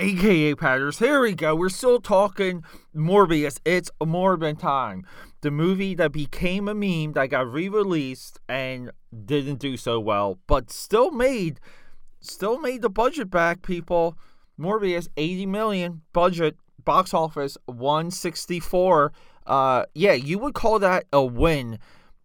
aka Patters. Here we go. We're still talking Morbius. It's Morbin time. The movie that became a meme that got re-released and didn't do so well, but still made still made the budget back, people. Morbius, 80 million budget, box office 164. Uh yeah, you would call that a win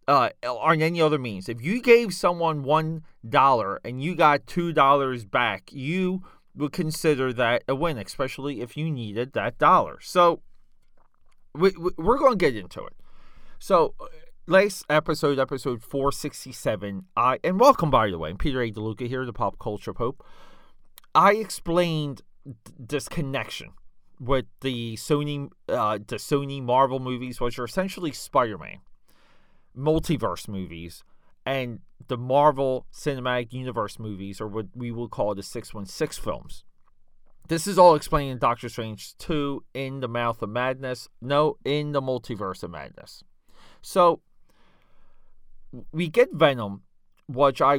uh, on any other means. If you gave someone one dollar and you got two dollars back, you would consider that a win, especially if you needed that dollar. So we, we're going to get into it. So last episode, episode 467, I and welcome by the way, I'm Peter A. DeLuca here, the Pop Culture Pope. I explained this connection with the Sony, uh, the Sony Marvel movies, which are essentially Spider-Man multiverse movies and the Marvel Cinematic Universe movies, or what we will call the 616 films. This is all explained in Doctor Strange 2 in the Mouth of Madness. No, in the Multiverse of Madness. So we get Venom, which I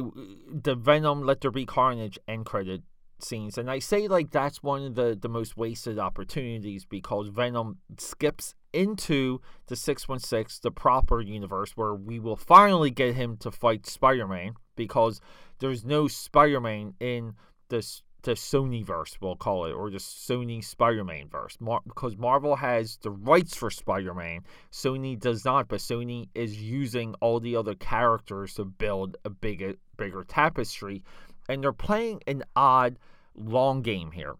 the Venom Let There Be Carnage end credit scenes, and I say like that's one of the the most wasted opportunities because Venom skips into the 616, the proper universe, where we will finally get him to fight Spider Man because there's no Spider Man in this the Sony verse, we'll call it, or the Sony Spider Man verse. Mar- because Marvel has the rights for Spider Man, Sony does not, but Sony is using all the other characters to build a bigger, bigger tapestry. And they're playing an odd long game here.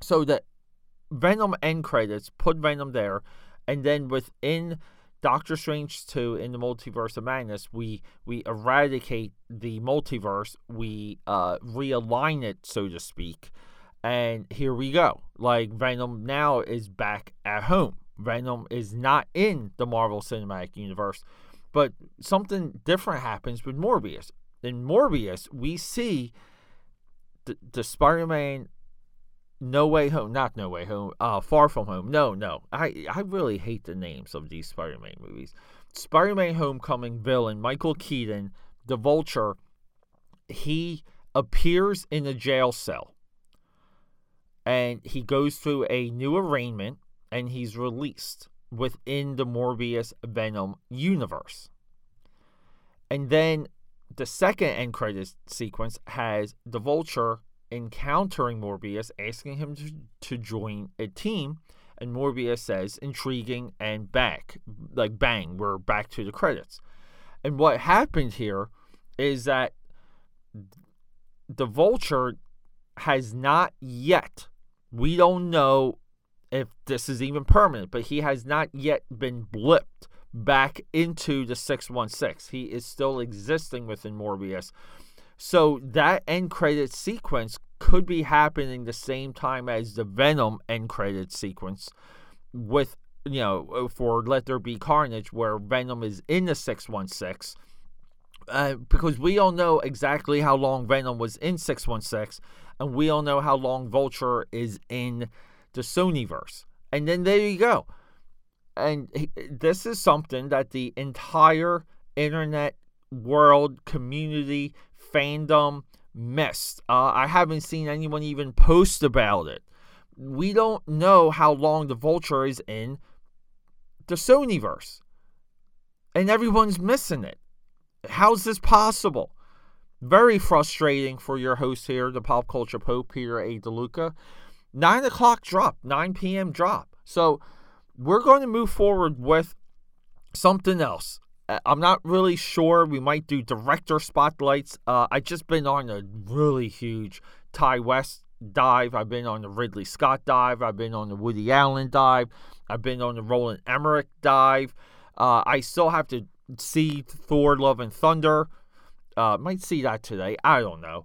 So the Venom end credits put Venom there, and then within Doctor Strange 2 in the Multiverse of Madness, we we eradicate the multiverse, we uh, realign it, so to speak, and here we go. Like Venom now is back at home. Venom is not in the Marvel Cinematic Universe, but something different happens with Morbius. In Morbius, we see the, the Spider-Man no Way Home, not No Way Home, uh, Far From Home. No, no. I, I really hate the names of these Spider Man movies. Spider Man Homecoming villain, Michael Keaton, the Vulture, he appears in a jail cell and he goes through a new arraignment and he's released within the Morbius Venom universe. And then the second end credits sequence has the Vulture encountering Morbius, asking him to, to join a team. And Morbius says, intriguing and back. Like, bang, we're back to the credits. And what happened here is that the Vulture has not yet, we don't know if this is even permanent, but he has not yet been blipped back into the 616. He is still existing within Morbius. So that end credit sequence could be happening the same time as the Venom end credit sequence with you know for Let There Be Carnage where Venom is in the 616 uh, because we all know exactly how long Venom was in 616 and we all know how long Vulture is in the Sonyverse. And then there you go. And he, this is something that the entire internet world community fandom missed. Uh, I haven't seen anyone even post about it. We don't know how long the Vulture is in the Sonyverse. And everyone's missing it. How's this possible? Very frustrating for your host here, the pop culture pope, Peter A. DeLuca. 9 o'clock drop, 9 p.m. drop. So we're going to move forward with something else. Uh, I'm not really sure. We might do director spotlights. Uh, I just been on a really huge Ti West dive. I've been on the Ridley Scott dive. I've been on the Woody Allen dive. I've been on the Roland Emmerich dive. Uh, I still have to see Thor: Love and Thunder. Uh, might see that today. I don't know,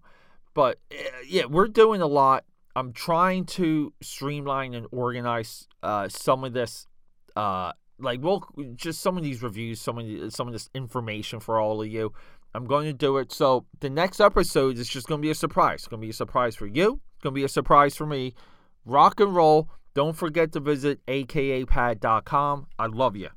but uh, yeah, we're doing a lot. I'm trying to streamline and organize uh, some of this uh, like we'll just some of these reviews, some of the, some of this information for all of you. I'm going to do it. So the next episode is just going to be a surprise. It's going to be a surprise for you. It's going to be a surprise for me. Rock and roll. Don't forget to visit akapad.com. I love you.